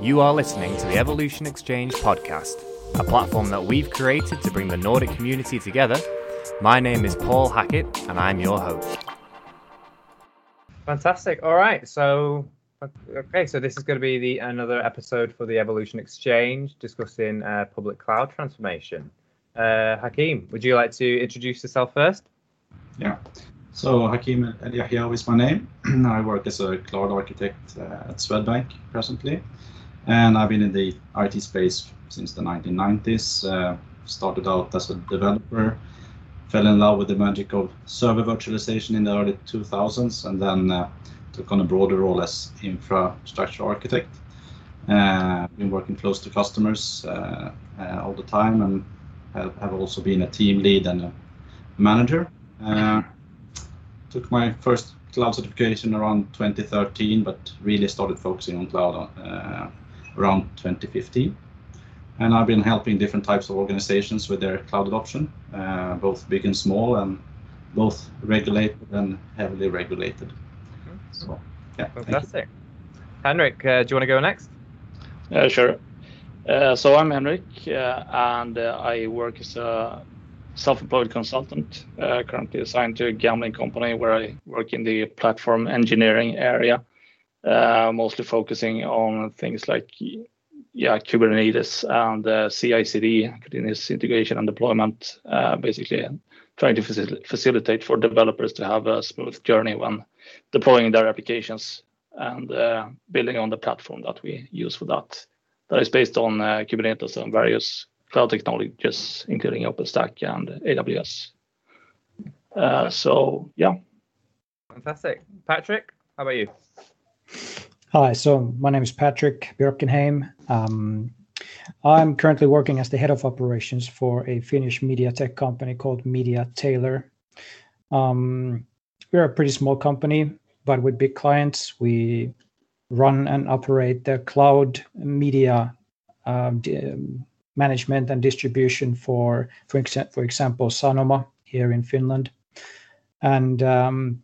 You are listening to the Evolution Exchange podcast, a platform that we've created to bring the Nordic community together. My name is Paul Hackett, and I'm your host. Fantastic. All right. So, okay. So this is going to be the another episode for the Evolution Exchange, discussing uh, public cloud transformation. Uh, Hakim, would you like to introduce yourself first? Yeah. So Hakim El Yahiaoui is my name. I work as a cloud architect uh, at Swedbank presently, and I've been in the IT space since the 1990s. Uh, started out as a developer, fell in love with the magic of server virtualization in the early 2000s, and then uh, took on a broader role as infrastructure architect. Uh, been working close to customers uh, uh, all the time, and have, have, also been a team lead and a manager. Uh, took my first cloud certification around 2013, but really started focusing on cloud around 2015 and I've been helping different types of organizations with their cloud adoption, uh, both big and small, and both regulated and heavily regulated. Mm-hmm. So, yeah. Fantastic. Henrik, uh, do you want to go next? Yeah, sure. Uh, so I'm Henrik, uh, and uh, I work as a self-employed consultant, currently assigned to a gambling company where I work in the platform engineering area, mostly focusing on things like yeah, Kubernetes and uh, CI/CD, continuous integration and deployment, uh, basically trying to facil- facilitate for developers to have a smooth journey when deploying their applications and uh, building on the platform that we use for that. That is based on uh, Kubernetes and various cloud technologies, including OpenStack and AWS. Uh, so, yeah. Fantastic. Patrik, how about you? Hi, so my name is Patrik Björkenheim. Um, I'm currently working as the head of operations for a Finnish media tech company called Media Tailor. Um, we're a pretty small company, but with big clients. We run and operate the cloud media um, management and distribution for, for, for example, Sanoma here in Finland. And um,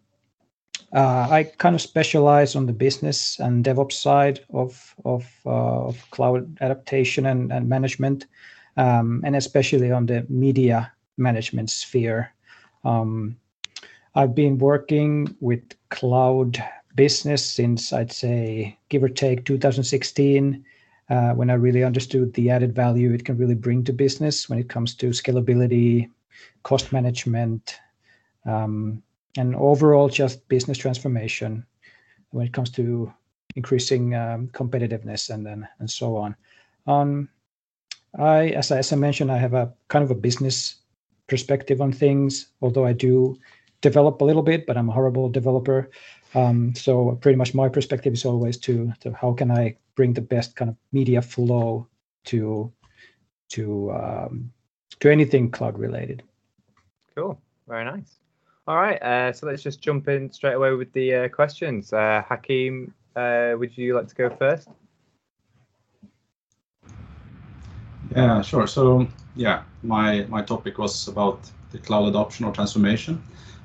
uh, I kind of specialize on the business and DevOps side of of, uh, of cloud adaptation and, and management, um, and especially on the media management sphere. Um, I've been working with cloud business since I'd say give or take 2016, uh, when I really understood the added value it can really bring to business when it comes to scalability, cost management. Um, and overall just business transformation when it comes to increasing um, competitiveness and then and so on. Um, I, as I, as I mentioned, I have a kind of a business perspective on things, although I do develop a little bit, but I'm a horrible developer. Um, so pretty much my perspective is always to, to how can I bring the best kind of media flow to to um, to anything cloud related. Cool, very nice. All right, uh, so let's just jump in straight away with the uh, questions. Uh, Hakim, uh, would you like to go first? Yeah, sure. So, yeah, my my topic was about the cloud adoption or transformation,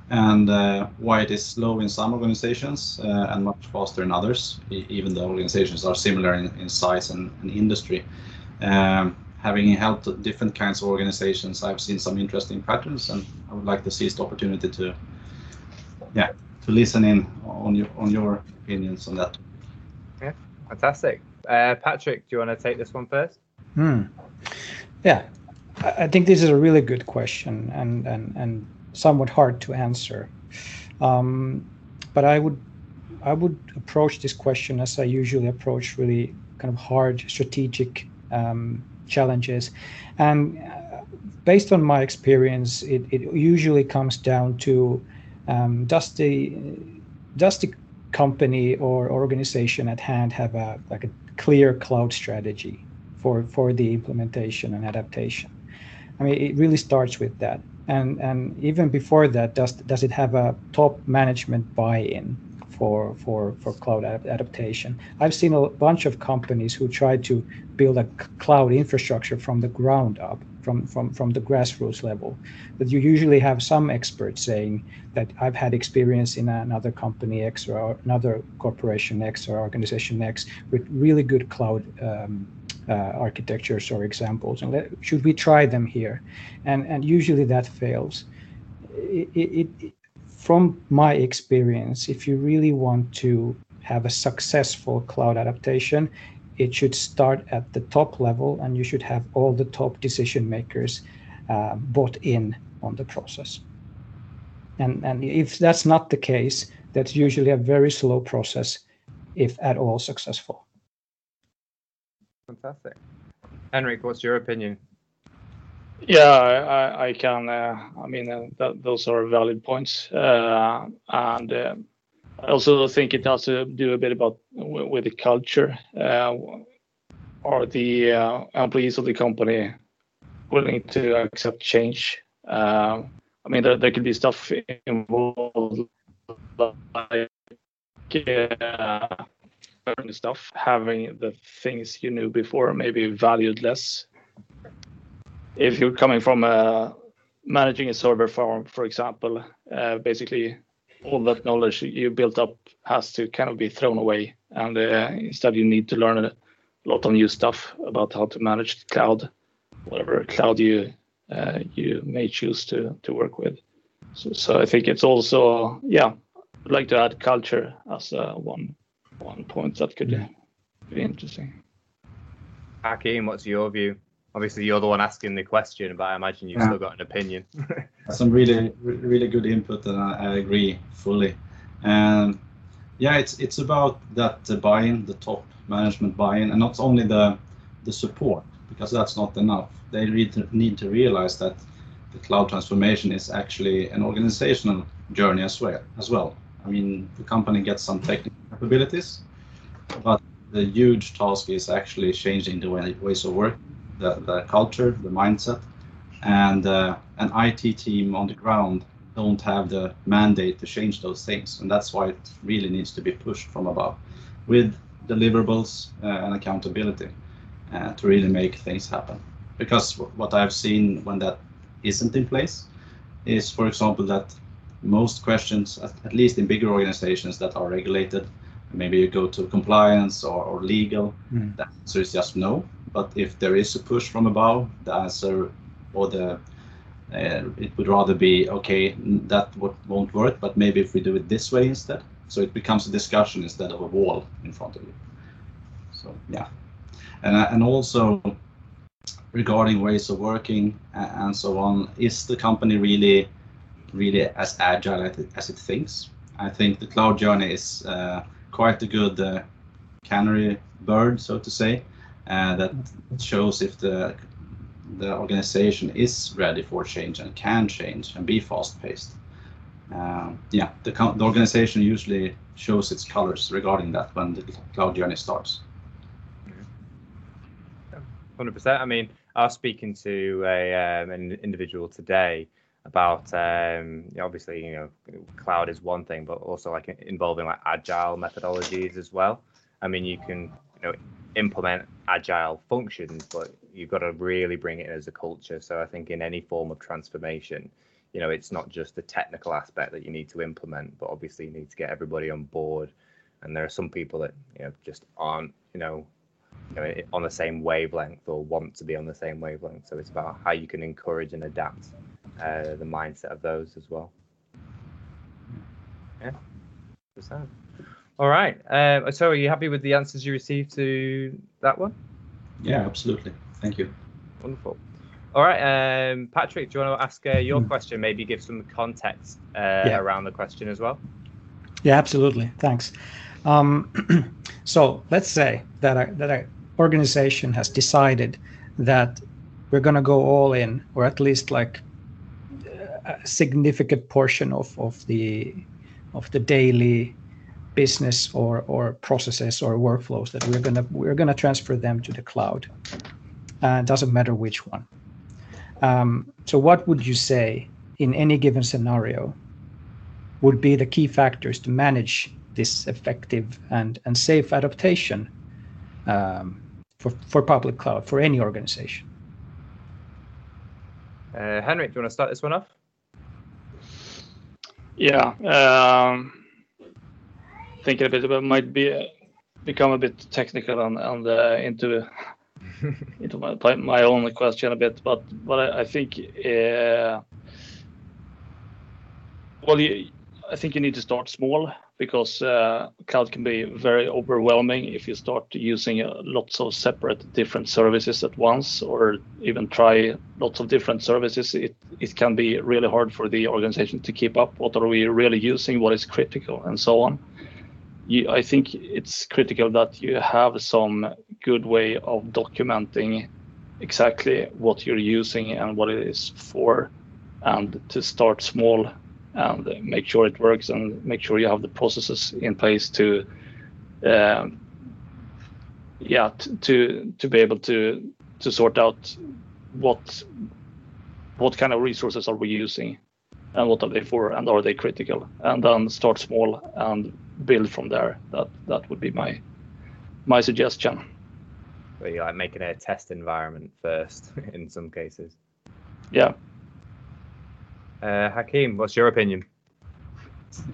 and uh, why it is slow in some organizations uh, and much faster in others, even though organizations are similar in, in size and, and industry. Um, having helped different kinds of organizations, I've seen some interesting patterns, and I would like to seize the opportunity to, yeah, to listen in on your on your opinions on that. Yeah, fantastic. Uh, Patrik, do you want to take this one first? Hmm. Yeah, I think this is a really good question and and and somewhat hard to answer. Um, but I would I would approach this question as I usually approach really kind of hard strategic um, challenges. And uh, based on my experience, it, it usually comes down to um, does the does the company or organization at hand have a like a clear cloud strategy for for the implementation and adaptation? I mean, it really starts with that. And and even before that, does does it have a top management buy-in for for for cloud adaptation. I've seen a bunch of companies who try to build a cloud infrastructure from the ground up, from from from the grassroots level. But you usually have some experts saying that I've had experience in another company X or another corporation X or organization X with really good cloud. Um, uh, architectures or examples, and let, should we try them here? And and usually that fails. It, it, it, from my experience, if you really want to have a successful cloud adaptation, it should start at the top level and you should have all the top decision makers uh, bought in on the process. And, and if that's not the case, that's usually a very slow process, if at all successful. Fantastic. Henrik, what's your opinion? Yeah, I, can. Uh, I mean, uh, those are valid points, uh, and I also think it has to do a bit about with the culture. Are the employees of the company willing to accept change? I mean, there, there could be stuff involved like stuff, having the things you knew before maybe valued less if you're coming from uh, managing a server farm, for example, uh, basically all that knowledge you built up has to kind of be thrown away, and uh, instead you need to learn a lot of new stuff about how to manage the cloud, whatever cloud you uh, you may choose to to work with. So, so I think it's also yeah, I'd like to add culture as uh, one one point that could be interesting. Hakeem, what's your view? Obviously you're the one asking the question, but I imagine you've yeah. still got an opinion. Some really, really good input, and I, I agree fully. And yeah, it's it's about that uh, buy-in, the top management buy-in, and not only the the support, because that's not enough. They need to, need to realize that the cloud transformation is actually an organizational journey as well. As well, I mean, the company gets some technical capabilities, but the huge task is actually changing the way, ways of work the, the culture, the mindset, and uh, an IT team on the ground don't have the mandate to change those things, and that's why it really needs to be pushed from above, with deliverables uh, and accountability uh, to really make things happen. Because what I've seen when that isn't in place is, for example, that most questions, at least in bigger organizations that are regulated, maybe you go to compliance or, or legal, mm. the answer is just no. But if there is a push from above, the answer or the uh, it would rather be okay that won't work, but maybe if we do it this way instead. So it becomes a discussion instead of a wall in front of you. So yeah, and uh, and also regarding ways of working and so on, is the company really really as agile as it, thinks? I think the cloud journey is uh, quite a good uh, canary bird, so to say, that shows if the the organization is ready for change and can change and be fast paced. Uh, yeah, the, the organization usually shows its colors regarding that when the cloud journey starts. 100%. I mean, I was speaking to a, um, an individual today about um, obviously you know cloud is one thing, but also like involving like agile methodologies as well. I mean, you can you know implement agile functions, but you've got to really bring it in as a culture. So I think in any form of transformation, you know, it's not just the technical aspect that you need to implement, but obviously you need to get everybody on board. And there are some people that you know just aren't you know, you know on the same wavelength or want to be on the same wavelength. So it's about how you can encourage and adapt uh, the mindset of those as well. Yeah, percent. All right. Um, so, are you happy with the answers you received to that one? Yeah, absolutely. Thank you. Wonderful. All right, um, Patrik, do you want to ask uh, your mm. question? Maybe give some context uh, yeah. around the question as well. Yeah, absolutely. Thanks. Um, so let's say that a, that an organization has decided that we're going to go all in, or at least like a significant portion of, of the of the daily business or or processes or workflows that we're gonna we're gonna transfer them to the cloud. Uh, it doesn't matter which one. Um, so, what would you say in any given scenario would be the key factors to manage this effective and, and safe adaptation um, for, for public cloud for any organization. Uh, Henrik, do you want to start this one off? Yeah, um, thinking a bit about might be become a bit technical and, and uh, into into my my own question a bit, but but I, I think uh, well, you, I think you need to start small because uh, cloud can be very overwhelming if you start using uh, lots of separate different services at once or even try lots of different services. It, it can be really hard for the organization to keep up. What are we really using? What is critical? And so on you, i think it's critical that you have some good way of documenting exactly what you're using and what it is for and to start small and make sure it works and make sure you have the processes in place to um, yeah to to be able to to sort out what what kind of resources are we using and what are they for and are they critical. And then start small and build from there that that would be my my suggestion Where you like making a test environment first in some cases yeah uh, Hakeem, what's your opinion?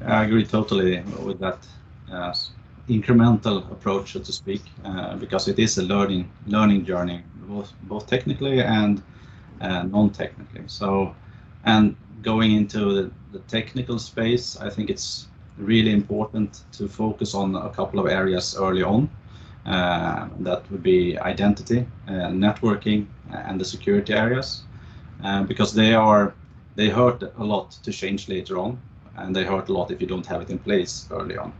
I agree totally with that uh, incremental approach, so to speak, uh, because it is a learning learning journey, both both technically and uh, non-technically. So, and going into the, the, technical space, I think it's really important to focus on a couple of areas early on. Uh, that would be identity, uh, networking, and the security areas, because they are they hurt a lot to change later on, and they hurt a lot if you don't have it in place early on.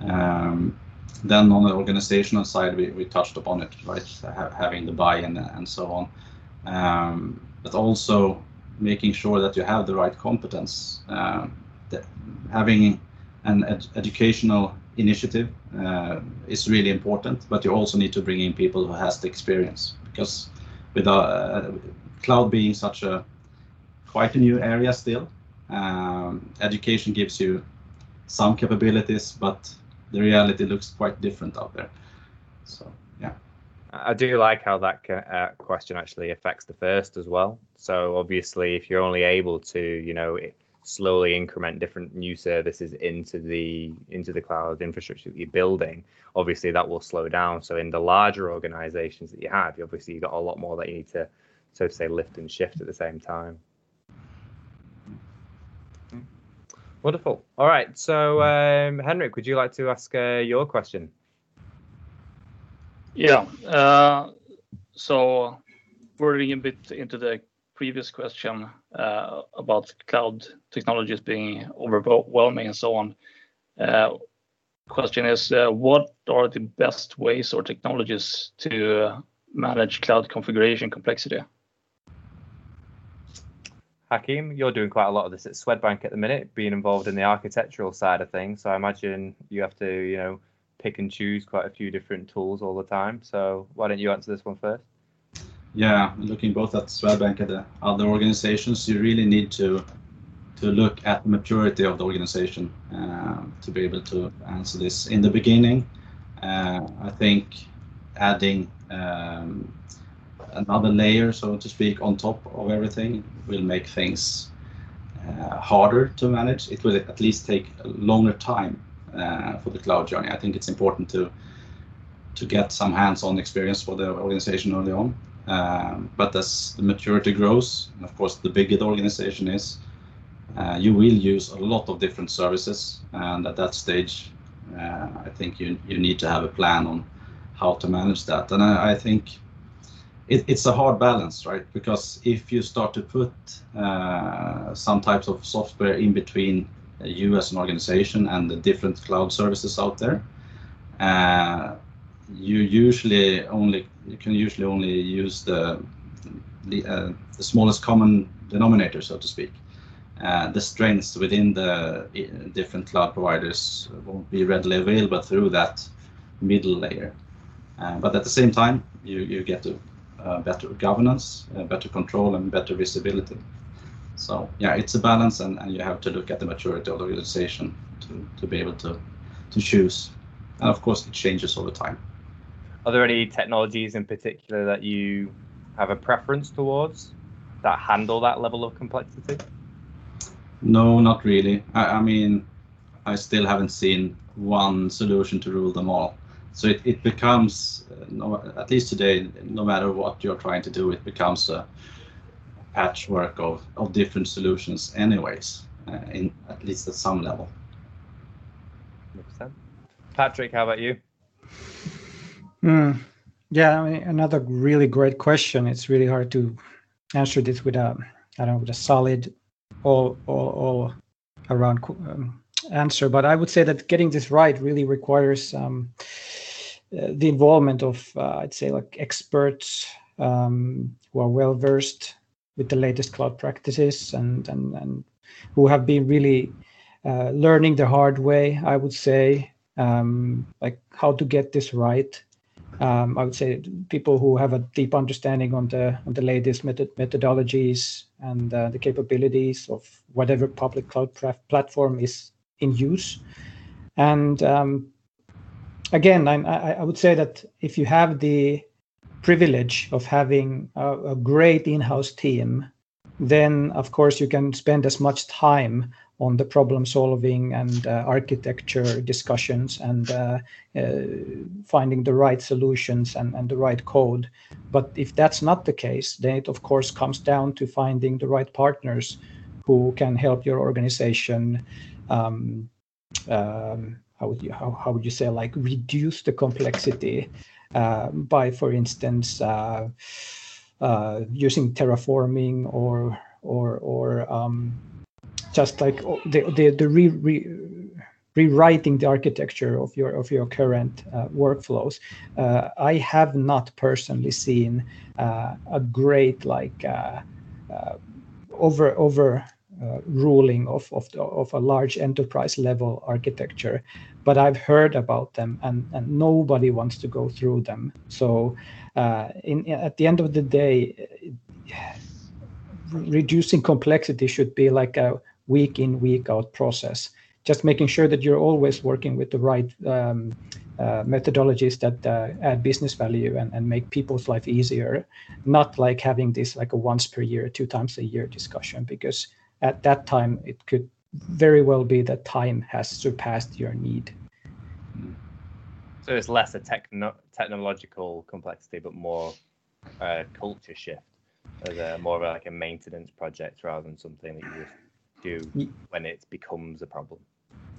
Um, then on the organizational side, we, we touched upon it, right? having the buy-in and so on, um, but also making sure that you have the right competence. Uh, having an ed educational initiative uh, is really important, but you also need to bring in people who has the experience because with uh, cloud being such a quite a new area still. Um, education gives you some capabilities, but the reality looks quite different out there. So, yeah. I do like how that uh, question actually affects the first as well. So obviously, if you're only able to, you know, slowly increment different new services into the into the cloud infrastructure that you're building, obviously that will slow down. So in the larger organizations that you have, you obviously you've got a lot more that you need to, so to say, lift and shift at the same time. Wonderful. All right. So, um, Henrik, would you like to ask uh, your question? Yeah. Uh, so, wording a bit into the previous question uh, about cloud technologies being overwhelming and so on. Uh, question is, uh, what are the best ways or technologies to manage cloud configuration complexity? Hakeem, you're doing quite a lot of this at Swedbank at the minute, being involved in the architectural side of things. So I imagine you have to, you know, pick and choose quite a few different tools all the time. So why don't you answer this one first? Yeah, looking both at Swedbank and the other organizations, you really need to to look at the maturity of the organization uh, to be able to answer this. In the beginning, uh, I think adding um, another layer, so to speak, on top of everything will make things uh, harder to manage. It will at least take a longer time uh, for the cloud journey. I think it's important to to get some hands-on experience for the organization early on. Um, but as the maturity grows, and of course, the bigger the organization is, uh, you will use a lot of different services. And at that stage, uh, I think you you need to have a plan on how to manage that. And I, I think it, it's a hard balance, right? Because if you start to put uh, some types of software in between you as an organization and the different cloud services out there, uh, you usually only you can usually only use the the, uh, the smallest common denominator, so to speak. Uh, the strengths within the different cloud providers won't be readily available through that middle layer. Uh, but at the same time, you, you get to uh, better governance, uh, better control, and better visibility. So yeah, it's a balance, and, and you have to look at the maturity of the organization to, to be able to to choose. And of course, it changes over time. Are there any technologies in particular that you have a preference towards that handle that level of complexity? No, not really. I, I mean, I still haven't seen one solution to rule them all. So it, it becomes, uh, no, at least today, no matter what you're trying to do, it becomes a patchwork of, of different solutions anyways, uh, in at least at some level. 100%. Patrik, how about you? Mm, yeah, I mean, another really great question. It's really hard to answer this with a, I don't know, with a solid, all all, all around um, answer. But I would say that getting this right really requires um, uh, the involvement of, uh, I'd say, like experts um, who are well versed with the latest cloud practices and and and who have been really uh, learning the hard way. I would say, um, like how to get this right um, I would say people who have a deep understanding on the on the latest method, methodologies and uh, the capabilities of whatever public cloud platform is in use. And um, again, I, I, would say that if you have the privilege of having a, a great in-house team, then of course you can spend as much time on the problem solving and uh, architecture discussions and uh, uh, finding the right solutions and, and the right code. But if that's not the case, then it of course comes down to finding the right partners who can help your organization. Um, um, how would you how, how would you say like reduce the complexity uh, by, for instance, uh, uh, using terraforming or or or um, just like the the, the re, re, rewriting the architecture of your of your current uh, workflows. Uh, I have not personally seen uh, a great like uh, uh, over over uh, ruling of of, of a large enterprise level architecture, but I've heard about them and and nobody wants to go through them. So, in at the end of the day. Reducing complexity should be like a week in, week out process. Just making sure that you're always working with the right um, uh, methodologies that uh, add business value and, and make people's life easier, not like having this like a once per year, two times a year discussion, because at that time it could very well be that time has surpassed your need. So it's less a techno- technological complexity, but more a culture shift as a more of a, like a maintenance project rather than something that you just do when it becomes a problem?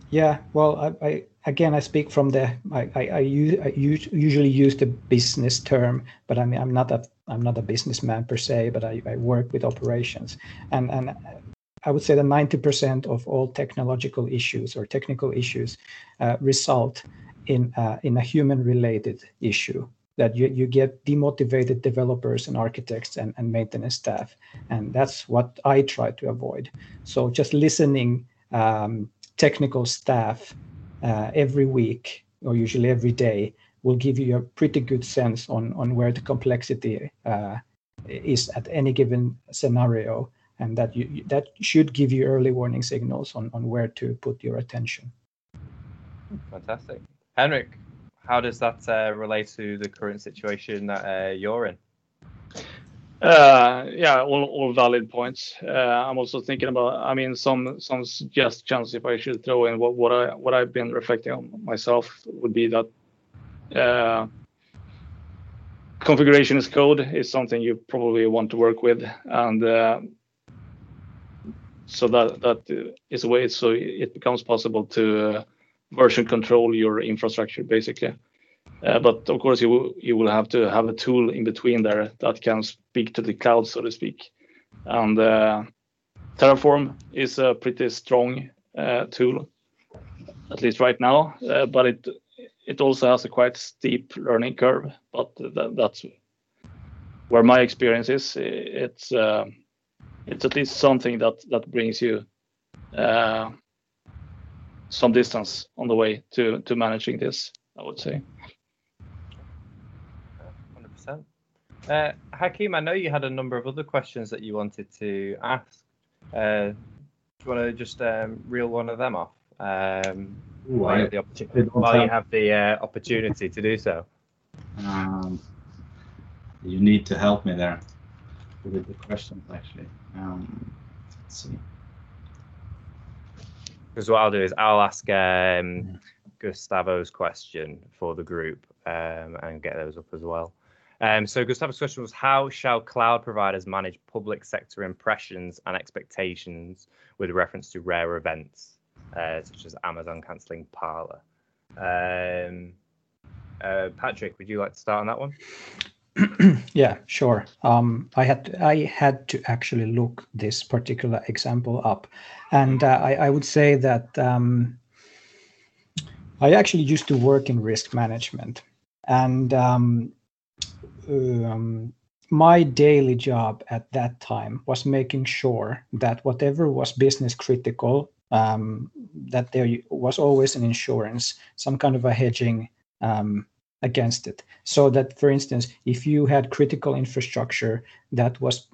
Yeah, well, I, I again I speak from the I, I, I, use, I usually use the business term, but I mean I'm not a I'm not a businessman per se, but I, I work with operations, and and I would say that 90% of all technological issues or technical issues uh, result in uh, in a human related issue that you, you get demotivated developers and architects and, and maintenance staff. And that's what I try to avoid. So just listening um, technical staff uh, every week or usually every day will give you a pretty good sense on, on where the complexity uh, is at any given scenario. And that you that should give you early warning signals on, on where to put your attention. Fantastic. Henrik, how does that uh, relate to the current situation that uh, you're in? Uh, yeah, all, all valid points. Uh, I'm also thinking about, I mean, some some suggestions if I should throw in what what I what I've been reflecting on myself would be that uh, configuration as code is something you probably want to work with, and uh, so that that is a way so it becomes possible to version control your infrastructure basically. Uh, but of course, you will, you will have to have a tool in between there that can speak to the cloud, so to speak. And uh, Terraform is a pretty strong uh, tool, at least right now. Uh, but it it also has a quite steep learning curve. But that's where my experience is. It's uh, it's at least something that that brings you uh, some distance on the way to to managing this. I would say. Hundred percent. Uh, Hakim, I know you had a number of other questions that you wanted to ask. Uh, do you want to just um, reel one of them off? Um, Ooh, while you have the, opportu- I don't while you have- have the uh, opportunity to do so. um, you need to help me there with the questions, actually. Um, let's see. Because what I'll do is I'll ask um, Gustavo's question for the group um, and get those up as well. Um, so Gustavo's question was, how shall cloud providers manage public sector impressions and expectations with reference to rare events, uh, such as Amazon cancelling Parler? Um, uh, Patrik, would you like to start on that one? yeah, sure. Um, I had to, I had to actually look this particular example up, and uh, I, I would say that um, I actually used to work in risk management, and um, um, my daily job at that time was making sure that whatever was business critical, um, that there was always an insurance, some kind of a hedging um, against it. So that for instance if you had critical infrastructure that was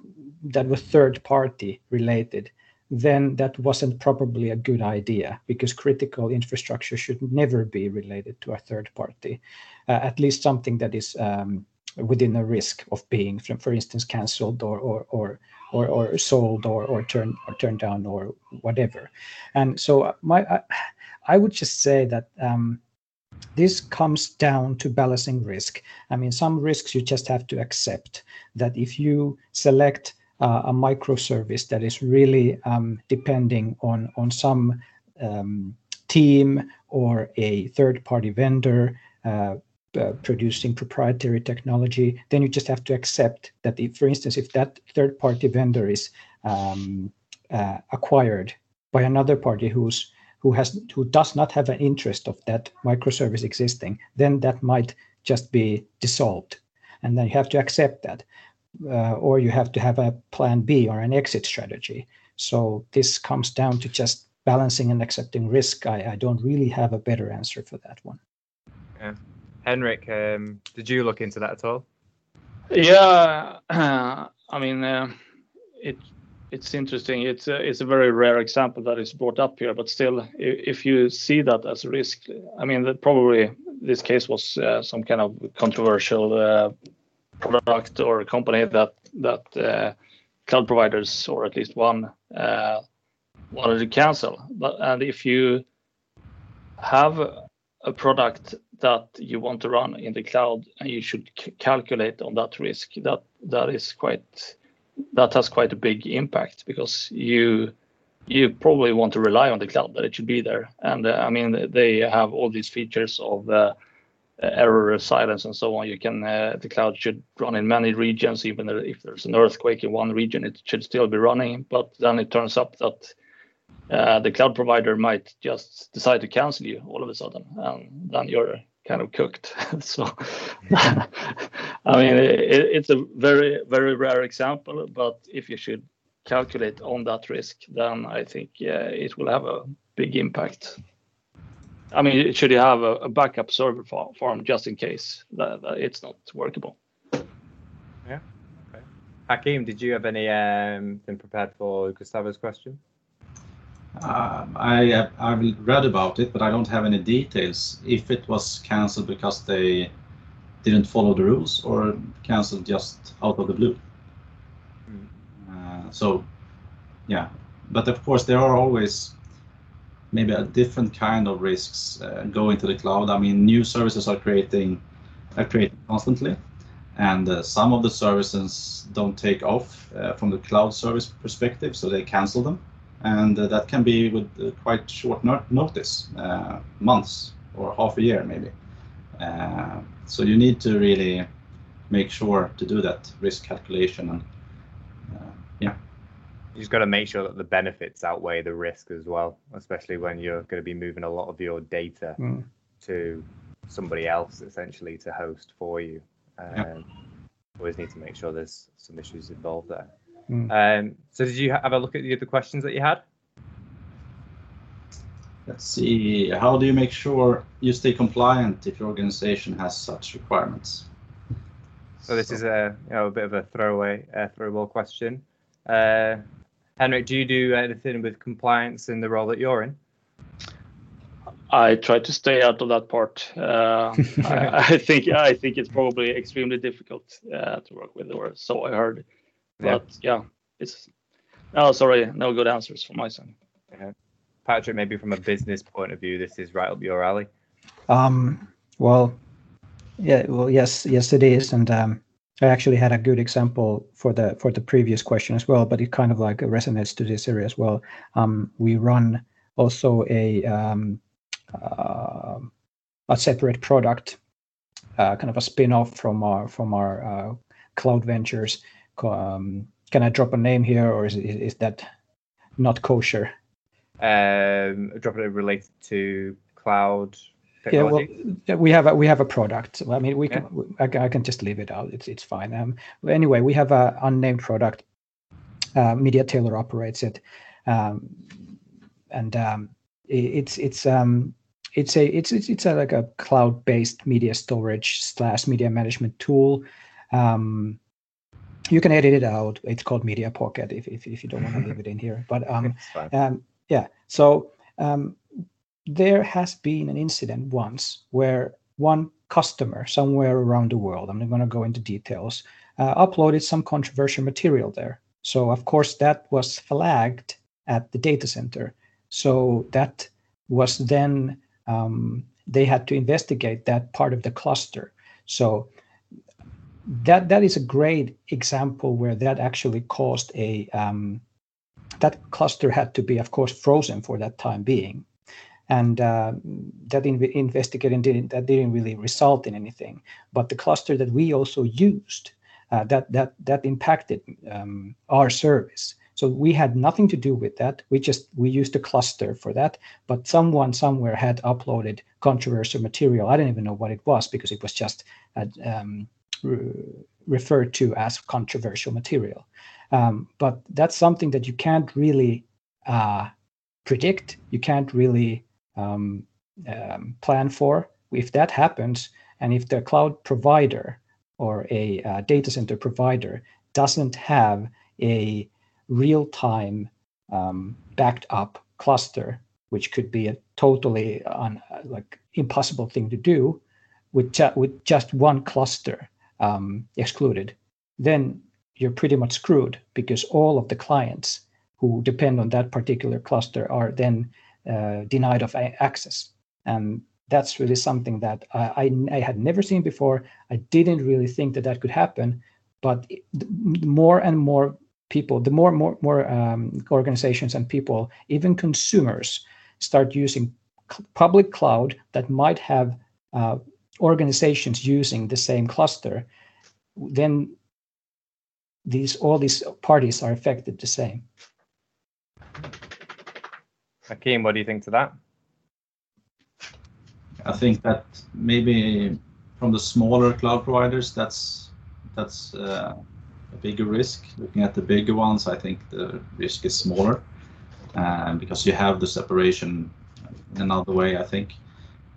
that was third party related then that wasn't probably a good idea because critical infrastructure should never be related to a third party uh, at least something that is um, within a risk of being for, instance cancelled or or or or, or sold or, or turned or turned down or whatever. And so my I, I would just say that um, this comes down to balancing risk. I mean, some risks you just have to accept that if you select uh, a microservice that is really um, depending on on some um, team or a third-party vendor uh, uh, producing proprietary technology, then you just have to accept that, if, for instance, if that third-party vendor is um, uh, acquired by another party who's who has who does not have an interest of that microservice existing, then that might just be dissolved, and then you have to accept that, uh, or you have to have a plan B or an exit strategy. So this comes down to just balancing and accepting risk. I, I don't really have a better answer for that one. Yeah. Henrik, um, did you look into that at all? Yeah, I mean, uh, it it's interesting. It's a, it's a very rare example that is brought up here, but still, if you see that as a risk, I mean, probably this case was uh, some kind of controversial uh, product or company that that uh, cloud providers or at least one uh, wanted to cancel. But and if you have a product that you want to run in the cloud and you should c- calculate on that risk, that that is quite that has quite a big impact because you you probably want to rely on the cloud that it should be there. And uh, i mean they have all these features of uh, resilience and so on. You can uh, the cloud should run in many regions. Even if there's an earthquake in one region it should still be running. But then it turns up that uh, the cloud provider might just decide to cancel you all of a sudden. And then you're kind of cooked so i mean it, it's a very very rare example but if you should calculate on that risk then i think yeah, it will have a big impact i mean should you have a, a backup server for- farm just in case that, that it's not workable Yeah. Okay. Hakeem, did you have any um, thing prepared for Gustavo's question? Um, I have, I've read about it, but I don't have any details. If it was cancelled because they didn't follow the rules, or cancelled just out of the blue. Uh, so, yeah, but of course there are always maybe a different kind of risks uh, going to the cloud. I mean, new services are creating are created constantly, and uh, some of the services don't take off uh, from the cloud service perspective, so they cancel them and uh, that can be with uh, quite short no- notice, uh, months or half a year maybe. Uh, so you need to really make sure to do that risk calculation and uh, yeah. You just got to make sure that the benefits outweigh the risk as well, especially when you're going to be moving a lot of your data Mm. to somebody else essentially to host for you. Um, Yeah. Always need to make sure there's some issues involved there. Mm. Um, so did you have a look at the other questions that you had? Let's see. How do you make sure you stay compliant if your organization has such requirements? So this is a you know a bit of a throwaway uh, throwable question. Uh, Henrik, do you do anything with compliance in the role that you're in? I try to stay out of that part. Uh, I, I, think I think it's probably extremely difficult uh, to work with, or so I heard. But yeah, yeah it's. Oh, sorry, no good answers from my side. Yeah. Patrik, maybe from a business point of view, this is right up your alley. Um. Well, yeah. Well, yes, yes, it is, and um, I actually had a good example for the for the previous question as well, but it kind of like resonates to this area as well. Um, we run also a um, uh, a separate product, uh, kind of a spin-off from our from our uh, cloud ventures. Um, can I drop a name here, or is is that not kosher? Um, drop it related to cloud Technology? Yeah, well, we have a, we have a product. I mean, we can yeah. I, I, can just leave it out. It's it's fine. Um, anyway, we have a unnamed product. Uh, Media Tailor operates it, um, and um, it, it's it's um it's a it's it's, it's a, like a cloud-based media storage slash media management tool. Um, you can edit it out. It's called Media Pocket if if, if you don't want to leave it in here. But um, um yeah. So um, there has been an incident once where one customer somewhere around the world, I'm not going to go into details, uh, uploaded some controversial material there. So, of course, that was flagged at the data center. So, that was then, um, they had to investigate that part of the cluster. So, that that is a great example where that actually caused a um, that cluster had to be of course frozen for that time being and uh, that in- investigating didn't that didn't really result in anything. But the cluster that we also used uh, that that that impacted um, our service. So we had nothing to do with that. We just we used a cluster for that. But someone somewhere had uploaded controversial material. I don't even know what it was because it was just uh, um, referred to as controversial material. Um, but that's something that you can't really uh, predict. You can't really um, um, plan for. If that happens, and if the cloud provider or a uh, data center provider doesn't have a real-time um, backed up cluster, which could be a totally un, like impossible thing to do with, ju- with just one cluster um, excluded, then you're pretty much screwed because all of the clients who depend on that particular cluster are then uh, denied of access. And that's really something that I, I, I, had never seen before. I didn't really think that that could happen, but more and more people, the more more more um, organizations and people, even consumers, start using public cloud that might have uh, organizations using the same cluster, then these all these parties are affected the same. Hakeem, what do you think to that? I think that maybe from the smaller cloud providers, that's that's uh, a bigger risk. Looking at the bigger ones, I think the risk is smaller uh, because you have the separation in another way. I think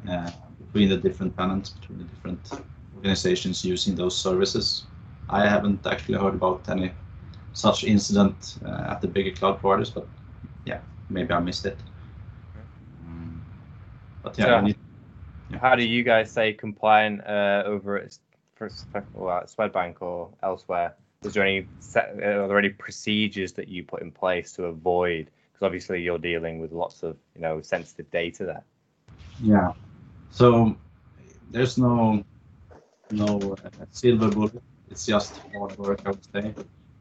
uh, between the different tenants, between the different organizations using those services. I haven't actually heard about any such incident uh, at the bigger cloud providers, but yeah, maybe I missed it. Um, but yeah, so, need, yeah, how do you guys say compliant uh, over at, for, well, at Swedbank or elsewhere? Is there any set, are there any procedures that you put in place to avoid? Because obviously you're dealing with lots of you know sensitive data there. Yeah. So there's no no uh, silver bullet. It's just hard work, I would say,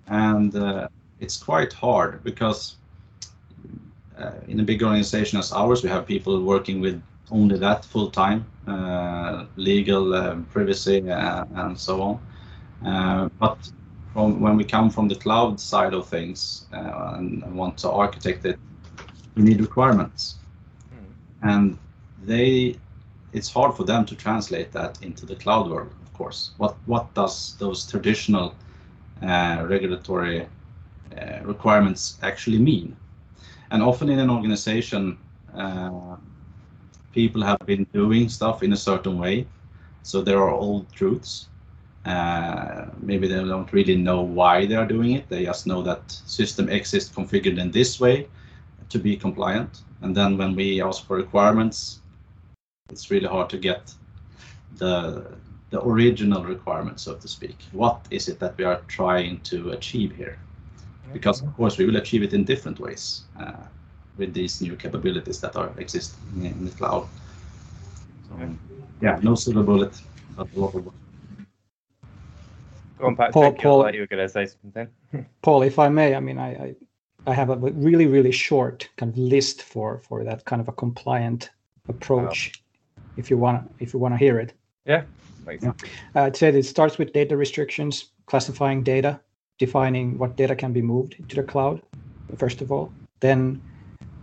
and uh, it's quite hard because uh, in a big organization as ours, we have people working with only that full time, uh, legal, uh, privacy, and so on. but from when we come from the cloud side of things and want to architect it, we need requirements, mm. and they it's hard for them to translate that into the cloud world of course what what does those traditional uh, regulatory uh, requirements actually mean and often in an organization, uh, people have been doing stuff in a certain way. So there are old truths. Uh, maybe they don't really know why they are doing it. They just know that system X is configured in this way to be compliant. And then when we ask for requirements, it's really hard to get the the original requirement, so to speak. What is it that we are trying to achieve here? Because of course we will achieve it in different ways uh, with these new capabilities that are existing in the cloud. So, yeah, no silver bullet, but a lot of work. Go on, Patrik. Paul- you Paul- like you were going to say something. Paul, if I may, I mean, I, I, I have a really, really short kind of list for for that kind of a compliant approach. If you want, if you want to hear it, Yeah. Yeah. sense. I'd say it starts with data restrictions, classifying data, defining what data can be moved to the cloud, first of all. Then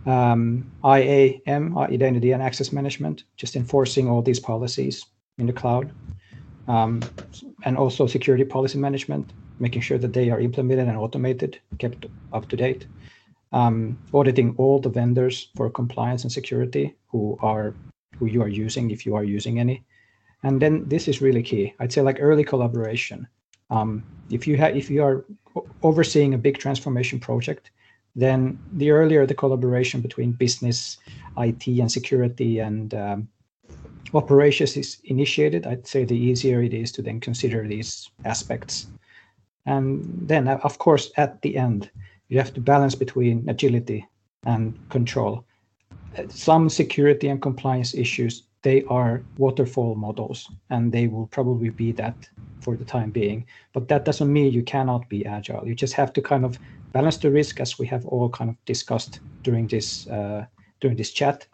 um, IAM, uh, identity and access management, just enforcing all these policies in the cloud. Um, and also security policy management, making sure that they are implemented and automated, kept up to date. Um, auditing all the vendors for compliance and security who are who you are using if you are using any. And then this is really key. I'd say like early collaboration. Um, if you have if you are overseeing a big transformation project then the earlier the collaboration between business it and security and um, operations is initiated i'd say the easier it is to then consider these aspects. And then of course at the end you have to balance between agility and control some security and compliance issues they are waterfall models and they will probably be that for the time being. But that doesn't mean you cannot be agile. You just have to kind of balance the risk as we have all kind of discussed during this uh, during this chat.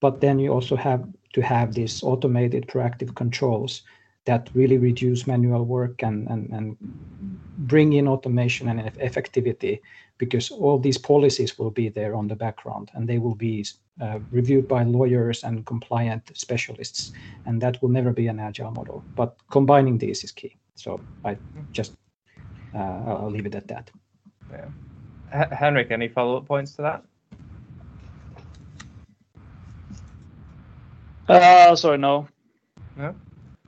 But then you also have to have these automated proactive controls that really reduce manual work and and, and bring in automation and eff- effectivity because all these policies will be there on the background and they will be uh, reviewed by lawyers and compliant specialists and that will never be an agile model. But combining these is key. So i just uh, I'll, I'll leave it at that. H- Henrik, any follow-up points to that? Uh, sorry, no.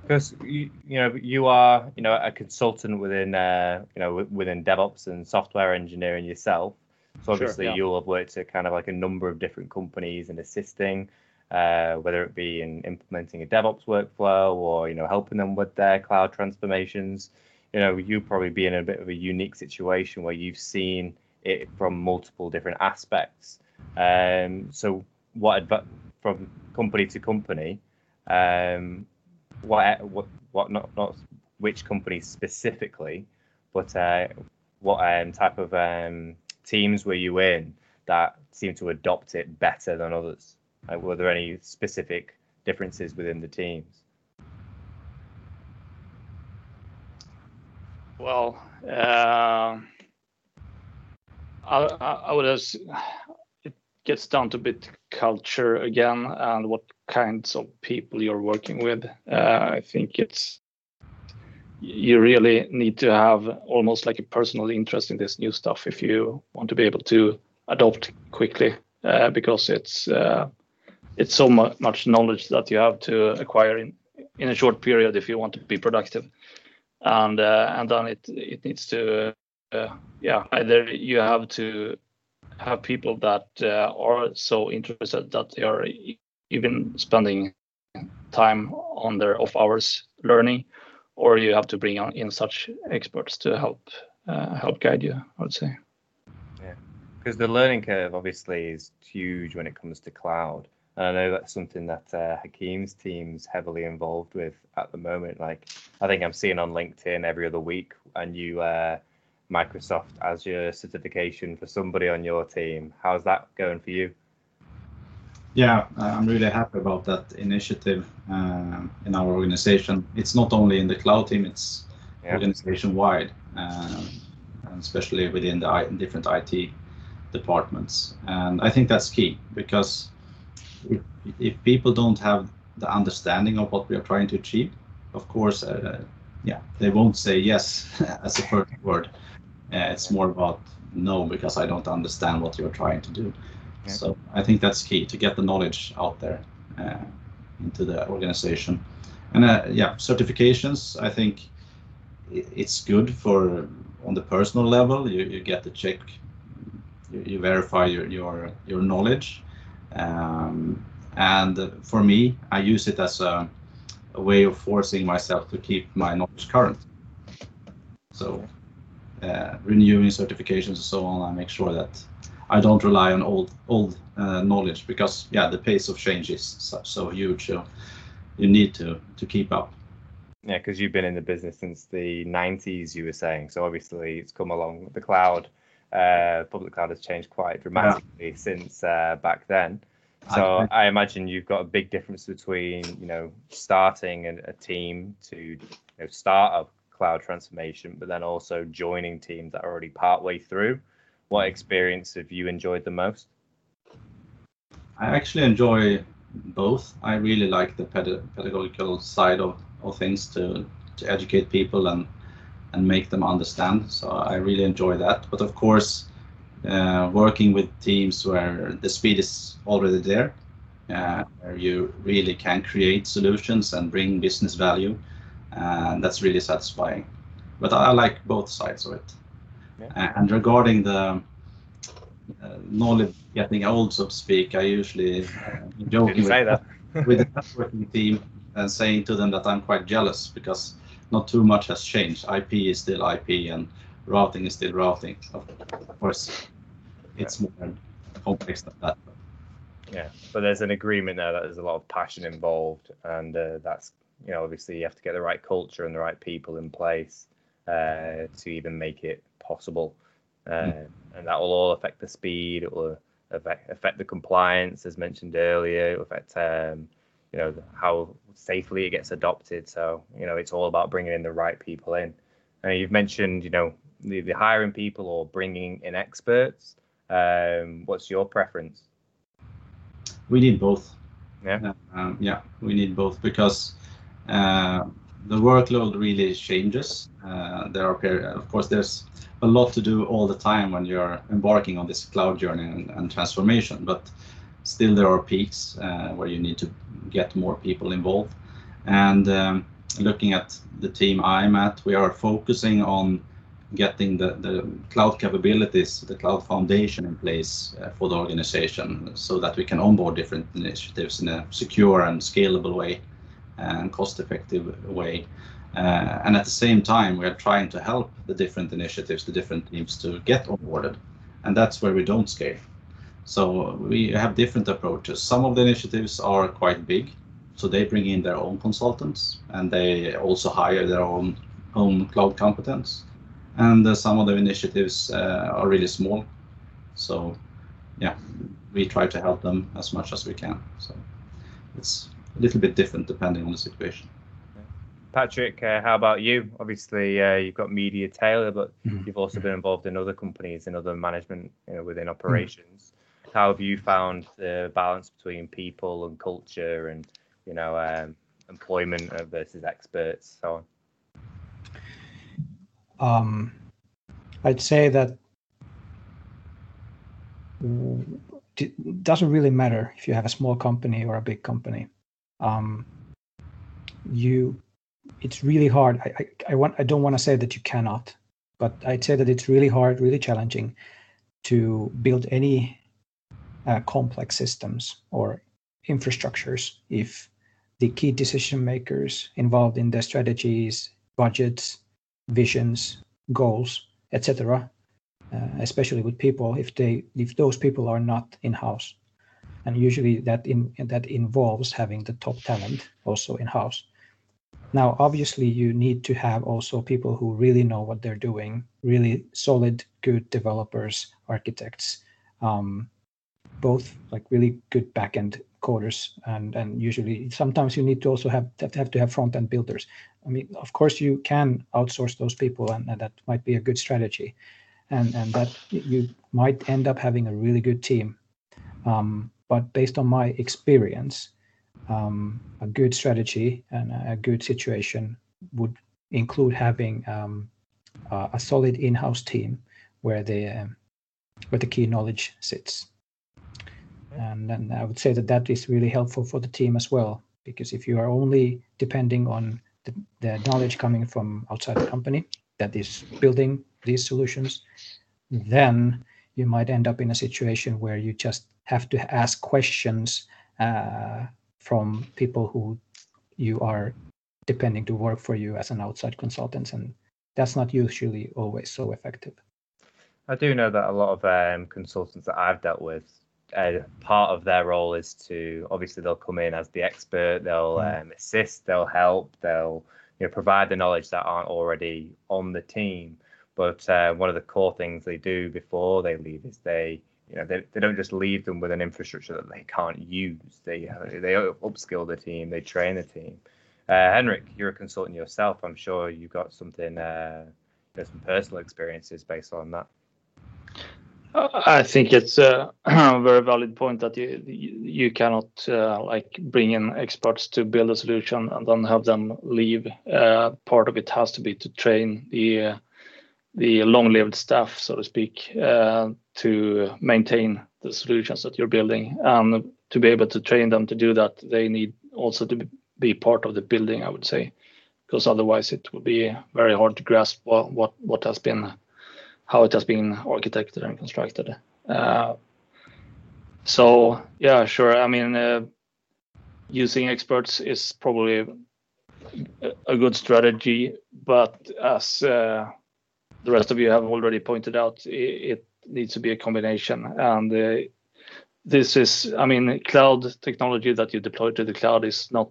Because you, you know you are you know a consultant within uh, you know within DevOps and software engineering yourself. So Sure, obviously yeah. you'll have worked at kind of like a number of different companies and assisting, uh, whether it be in implementing a DevOps workflow or you know helping them with their cloud transformations. You know you probably be in a bit of a unique situation where you've seen it from multiple different aspects. Um, so what adv- from company to company, um, what what what not not which companies specifically, but uh, what um, type of um, teams were you in that seem to adopt it better than others? Like, were there any specific differences within the teams? Well, uh, I, I would it gets down to bit culture again and what kinds of people you're working with. Uh, I think it's you really need to have almost like a personal interest in this new stuff if you want to be able to adopt quickly uh, because it's uh, it's so mu- much knowledge that you have to acquire in in a short period if you want to be productive and uh, and then it it needs to uh, yeah either you have to have people that uh, are so interested that they are even spending time on their off hours learning or you have to bring on in such experts to help uh, help guide you i would say Yeah, Because the learning curve obviously is huge when it comes to cloud. And I know that's something that uh, Hakim's team's heavily involved with at the moment. Like I think I'm seeing on LinkedIn every other week a new uh, Microsoft Azure certification for somebody on your team. How's that going for you? Yeah, uh, I'm really happy about that initiative uh, in our organization. It's not only in the cloud team; it's Yeah. organization wide, and especially within the I- different IT departments. And I think that's key because if, if people don't have the understanding of what we are trying to achieve, of course, uh, yeah, they won't say yes as a first word. Uh, it's more about no because I don't understand what you're trying to do. Yeah. So I think that's key to get the knowledge out there uh, into the organization. And uh, yeah, certifications. I think it's good for on the personal level. You, you get to check, you, you verify your your your knowledge. Um, And for me, I use it as a, a, way of forcing myself to keep my knowledge current. So renewing certifications and so on, I make sure that I don't rely on old old uh, knowledge because yeah, the pace of change is so, so huge. So you need to to keep up. Yeah, because you've been in the business since the 90s, you were saying. So obviously, it's come along. The cloud, uh, public cloud, has changed quite dramatically yeah. since uh, back then. So I, I, imagine you've got a big difference between you know starting a, a team to you know, start a cloud transformation, but then also joining teams that are already partway through. What experience have you enjoyed the most? I actually enjoy both. I really like the pedagogical side of, of things to, to educate people and and make them understand. So I really enjoy that. But of course, uh, working with teams where the speed is already there, uh, where you really can create solutions and bring business value, and that's really satisfying. But I like both sides of it. Yeah. And regarding the uh, knowledge getting old, so to speak, I usually uh, joking with, with the networking team and saying to them that I'm quite jealous because not too much has changed. IP is still IP and routing is still routing. Of course, it's more complex than that. Yeah, but there's an agreement there that there's a lot of passion involved, and uh, that's you know obviously you have to get the right culture and the right people in place uh, to even make it possible, uh, mm. and that will all affect the speed. It will affect, affect the compliance, as mentioned earlier. It will affect um, you know how safely it gets adopted. So you know it's all about bringing in the right people in. And you've mentioned you know the, the hiring people or bringing in experts. Um, what's your preference? We need both. Yeah. Um, yeah, we need both because uh, the workload really changes. Uh, there are, of course, there's a lot to do all the time when you're embarking on this cloud journey and, and transformation. But still, there are peaks uh, where you need to get more people involved. And um, looking at the team I'm at, we are focusing on getting the, the cloud capabilities, the cloud foundation in place uh, for the organization so that we can onboard different initiatives in a secure and scalable way and cost effective way. Uh, and at the same time, we are trying to help the different initiatives, the different teams to get onboarded. And that's where we don't scale. So we have different approaches. Some of the initiatives are quite big, so they bring in their own consultants and they also hire their own own cloud competence. And uh, some of the initiatives uh, are really small, so yeah, we try to help them as much as we can. So it's a little bit different depending on the situation. Patrik, uh, how about you? Obviously, uh, you've got Media Tailor, but mm-hmm. you've also been involved in other companies and other management you know, within operations. How have you found the balance between people and culture and you know um, employment versus experts, so on? Um, I'd say that it doesn't really matter if you have a small company or a big company. Um, you, it's really hard. I, I, I want. I don't want to say that you cannot, but I'd say that it's really hard, really challenging to build any uh, complex systems or infrastructures if the key decision makers involved in the strategies, budgets, visions, goals, etc., uh, especially with people, if they if those people are not in house, and usually that in that involves having the top talent also in house. Now, obviously, you need to have also people who really know what they're doing, really solid, good developers, architects, um, both like really good backend coders and and usually sometimes you need to also have have to have front end builders. I mean of course you can outsource those people and, and, that might be a good strategy. And and that you might end up having a really good team. Um, but based on my experience um, a good strategy and a good situation would include having um, a solid in-house team where the um, where the key knowledge sits. And then I would say that that is really helpful for the team as well, because if you are only depending on the, the knowledge coming from outside the company that is building these solutions, then you might end up in a situation where you just have to ask questions uh, from people who you are depending to work for you as an outside consultant, and that's not usually always so effective. I do know that a lot of um, consultants that I've dealt with, uh, part of their role is to obviously they'll come in as the expert, they'll mm. um, assist, they'll help, they'll you know provide the knowledge that aren't already on the team. But uh, one of the core things they do before they leave is they you know they, they don't just leave them with an infrastructure that they can't use. They uh, they upskill the team, they train the team. Uh, Henrik, you're a consultant yourself. I'm sure you've got something, uh, some personal experiences based on that. I think it's a very valid point that you you cannot uh, like bring in experts to build a solution and then have them leave. Uh, part of it has to be to train the uh, the long-lived staff, so to speak, uh, to maintain the solutions that you're building, and to be able to train them to do that, they need also to be part of the building. I would say, because otherwise it will be very hard to grasp what what, what has been how it has been architected and constructed. Uh, so yeah, sure. I mean, uh, using experts is probably a good strategy, but as uh, the rest of you have already pointed out, it needs to be a combination. And uh, this is, I mean, cloud technology that you deploy to the cloud is not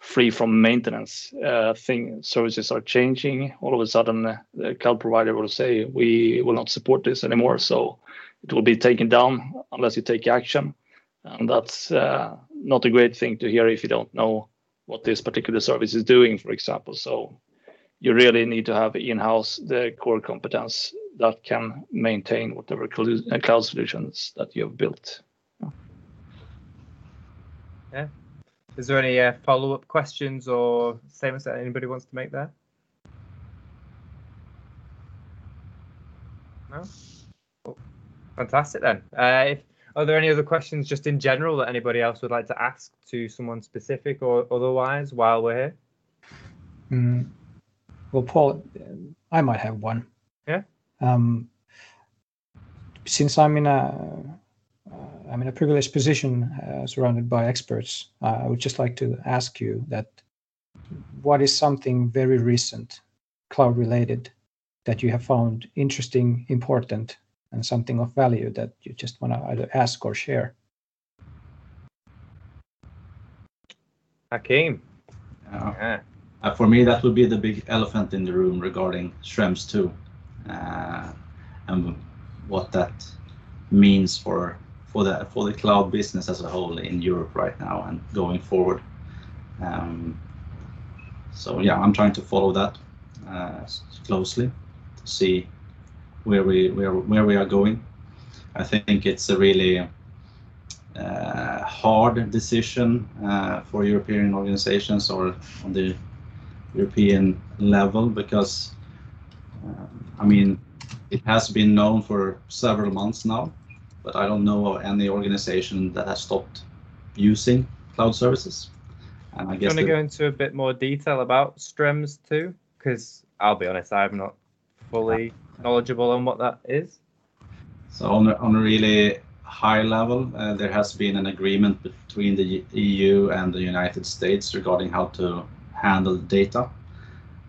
free from maintenance. Uh, thing services are changing. All of a sudden, uh, the cloud provider will say we will not support this anymore, so it will be taken down unless you take action, and that's uh, not a great thing to hear if you don't know what this particular service is doing, for example. So you really need to have in-house the core competence that can maintain whatever uh, cloud solutions that you have built. Yeah, is there any uh, follow-up questions or statements that anybody wants to make there? No. Oh, fantastic then. Uh, if, are there any other questions just in general that anybody else would like to ask to someone specific or otherwise while we're here? Mm. Well, Paul, I might have one. Yeah. Um, since I'm in a uh, I'm in a privileged position uh, surrounded by experts. Uh, I would just like to ask you that what is something very recent, cloud related, that you have found interesting, important, and something of value that you just want to either ask or share? Hakim. Yeah. Uh, for me, that would be the big elephant in the room regarding Schrems 2 uh, and what that means for the for the cloud business as a whole in Europe right now and going forward. Um, so yeah, I'm trying to follow that uh, closely to see where we where where we are going. I think it's a really uh, hard decision uh, for European organizations or on the European level because I mean it has been known for several months now but I don't know of any organization that has stopped using cloud services. And I guess. I'm going to go into a bit more detail about Schrems 2, because I'll be honest, I'm not fully knowledgeable on what that is. So on a, on a really high level, uh, there has been an agreement between the EU and the United States regarding how to handle data.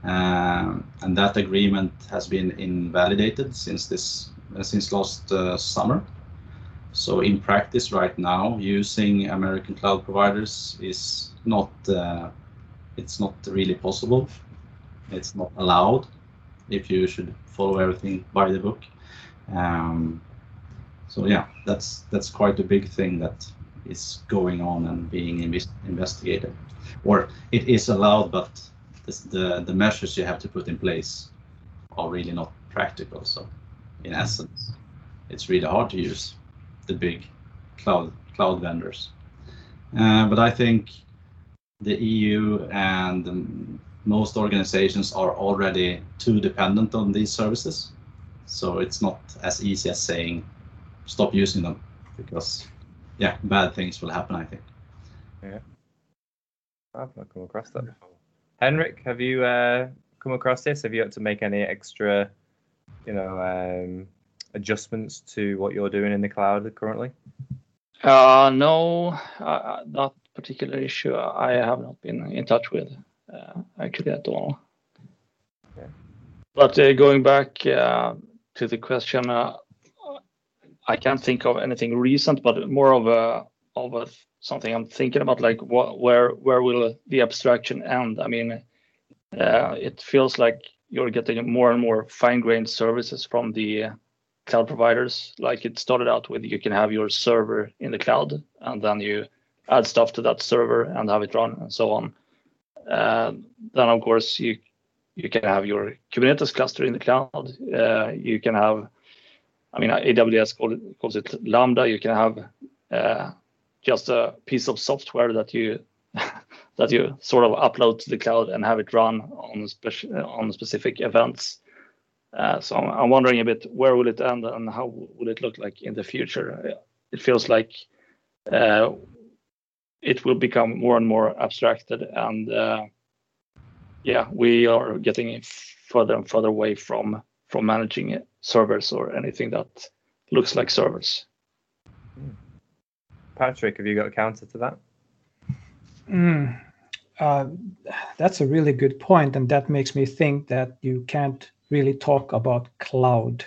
Um, and that agreement has been invalidated since this uh, since last uh, summer. So in practice right now, using American cloud providers is not uh, it's not really possible. It's not allowed if you should follow everything by the book. Um, so yeah, that's that's quite a big thing that is going on and being investigated, or it is allowed, but this, the the measures you have to put in place are really not practical. So in essence, it's really hard to use the big cloud cloud vendors. Uh, but I think the EU and most organizations are already too dependent on these services. So it's not as easy as saying stop using them because yeah, bad things will happen, I think. Yeah. I've not come across that before. Henrik, have you uh, come across this? Have you had to make any extra, you know, um, adjustments to what you're doing in the cloud currently? Uh, no, uh, that particular issue I have not been in touch with uh, actually at all. Okay. But uh, going back uh, to the question, uh, I can't think of anything recent, but more of a of a something I'm thinking about, like what, where where will the abstraction end? I mean, it feels like you're getting more and more fine-grained services from the cloud providers. Like it started out with you can have your server in the cloud, and then you add stuff to that server and have it run and so on. Uh, then of course you you can have your Kubernetes cluster in the cloud. Uh, you can have, I mean, AWS calls it Lambda. You can have uh, just a piece of software that you that you sort of upload to the cloud and have it run on special on specific events. Uh, so I'm, I'm, wondering a bit where will it end and how will it look like in the future? It feels like uh, it will become more and more abstracted and uh, yeah, we are getting further and further away from from managing servers or anything that looks like servers. Patrik, have you got a counter to that? Mm, uh, that's a really good point, and that makes me think that you can't really talk about cloud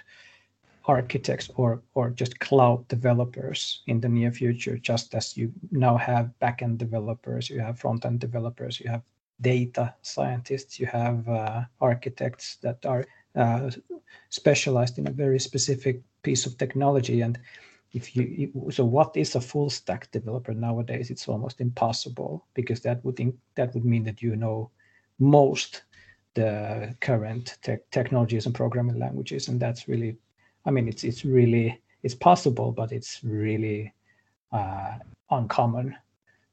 architects or or just cloud developers in the near future just as you now have backend developers you have front end developers you have data scientists you have uh, architects that are uh, specialized in a very specific piece of technology and if you so what is a full stack developer nowadays? It's almost impossible because that would that would mean that you know most the current te- technologies and programming languages and that's really i mean it's it's really it's possible but it's really uh, uncommon.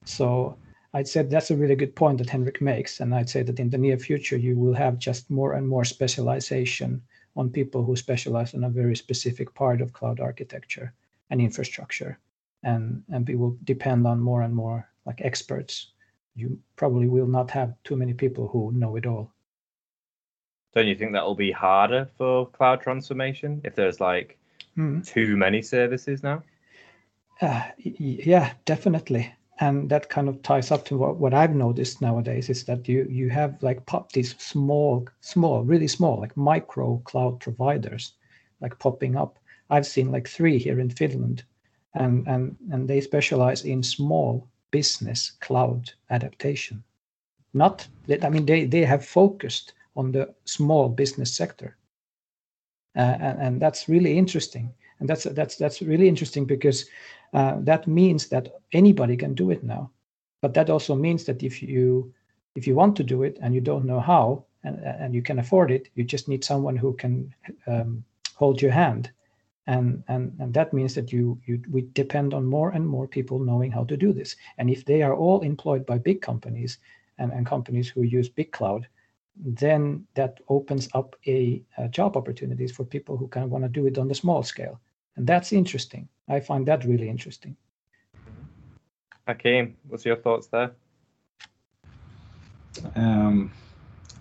So i'd say that's a really good point that henrik makes and i'd say that in the near future you will have just more and more specialization on people who specialize in a very specific part of cloud architecture and infrastructure. And and we will depend on more and more like experts. You probably will not have too many people who know it all. Don't you think that will be harder for cloud transformation if there's like mm. too many services now? Uh, yeah definitely. And that kind of ties up to what, what i've noticed nowadays is that you you have like pop these small small really small like micro cloud providers like popping up I've seen like three here in Finland, and and and they specialize in small business cloud adaptation. Not that I mean they they have focused on the small business sector, uh, and, and that's really interesting. And that's that's that's really interesting because uh, that means that anybody can do it now. But that also means that if you if you want to do it and you don't know how and, and you can afford it, you just need someone who can um, hold your hand and and and that means that you you we depend on more and more people knowing how to do this. And if they are all employed by big companies and, and companies who use big cloud then that opens up a, a job opportunities for people who kind of want to do it on the small scale. And that's interesting. I find that really interesting. Hakim what's your thoughts there? Um,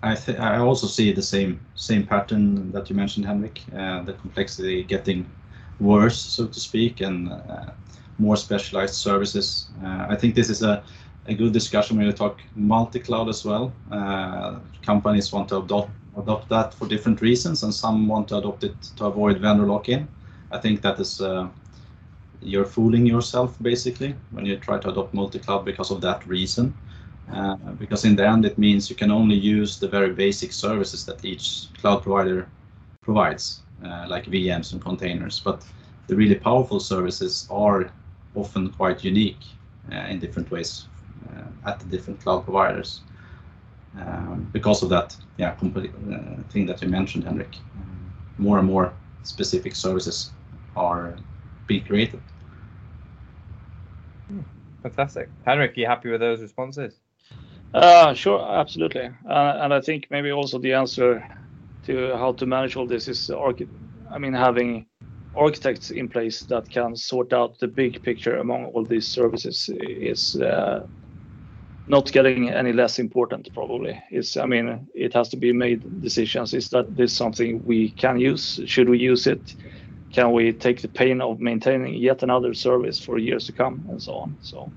I th- I also see the same same pattern that you mentioned, Henrik. Uh, the complexity getting worse, so to speak, and uh, more specialized services. Uh, I think this is a, a good discussion when you talk multi-cloud as well. Uh, companies want to adopt adopt that for different reasons, and some want to adopt it to avoid vendor lock-in. I think that is uh, you're fooling yourself basically when you try to adopt multi-cloud because of that reason. Uh, because in the end it means you can only use the very basic services that each cloud provider provides, uh, like VMs and containers. But the really powerful services are often quite unique uh, in different ways at the different cloud providers. Um, because of that, yeah, complete, uh, thing that you mentioned, Henrik, more and more specific services are being created. Hmm, fantastic. Henrik, you happy with those responses? Uh, sure, absolutely. Uh, and I think maybe also the answer to how to manage all this is, I mean, having architects in place that can sort out the big picture among all these services is uh, not getting any less important. Probably. I mean, it has to be made decisions. Is that this something we can use? Should we use it? can we take the pain of maintaining yet another service for years to come and so on. So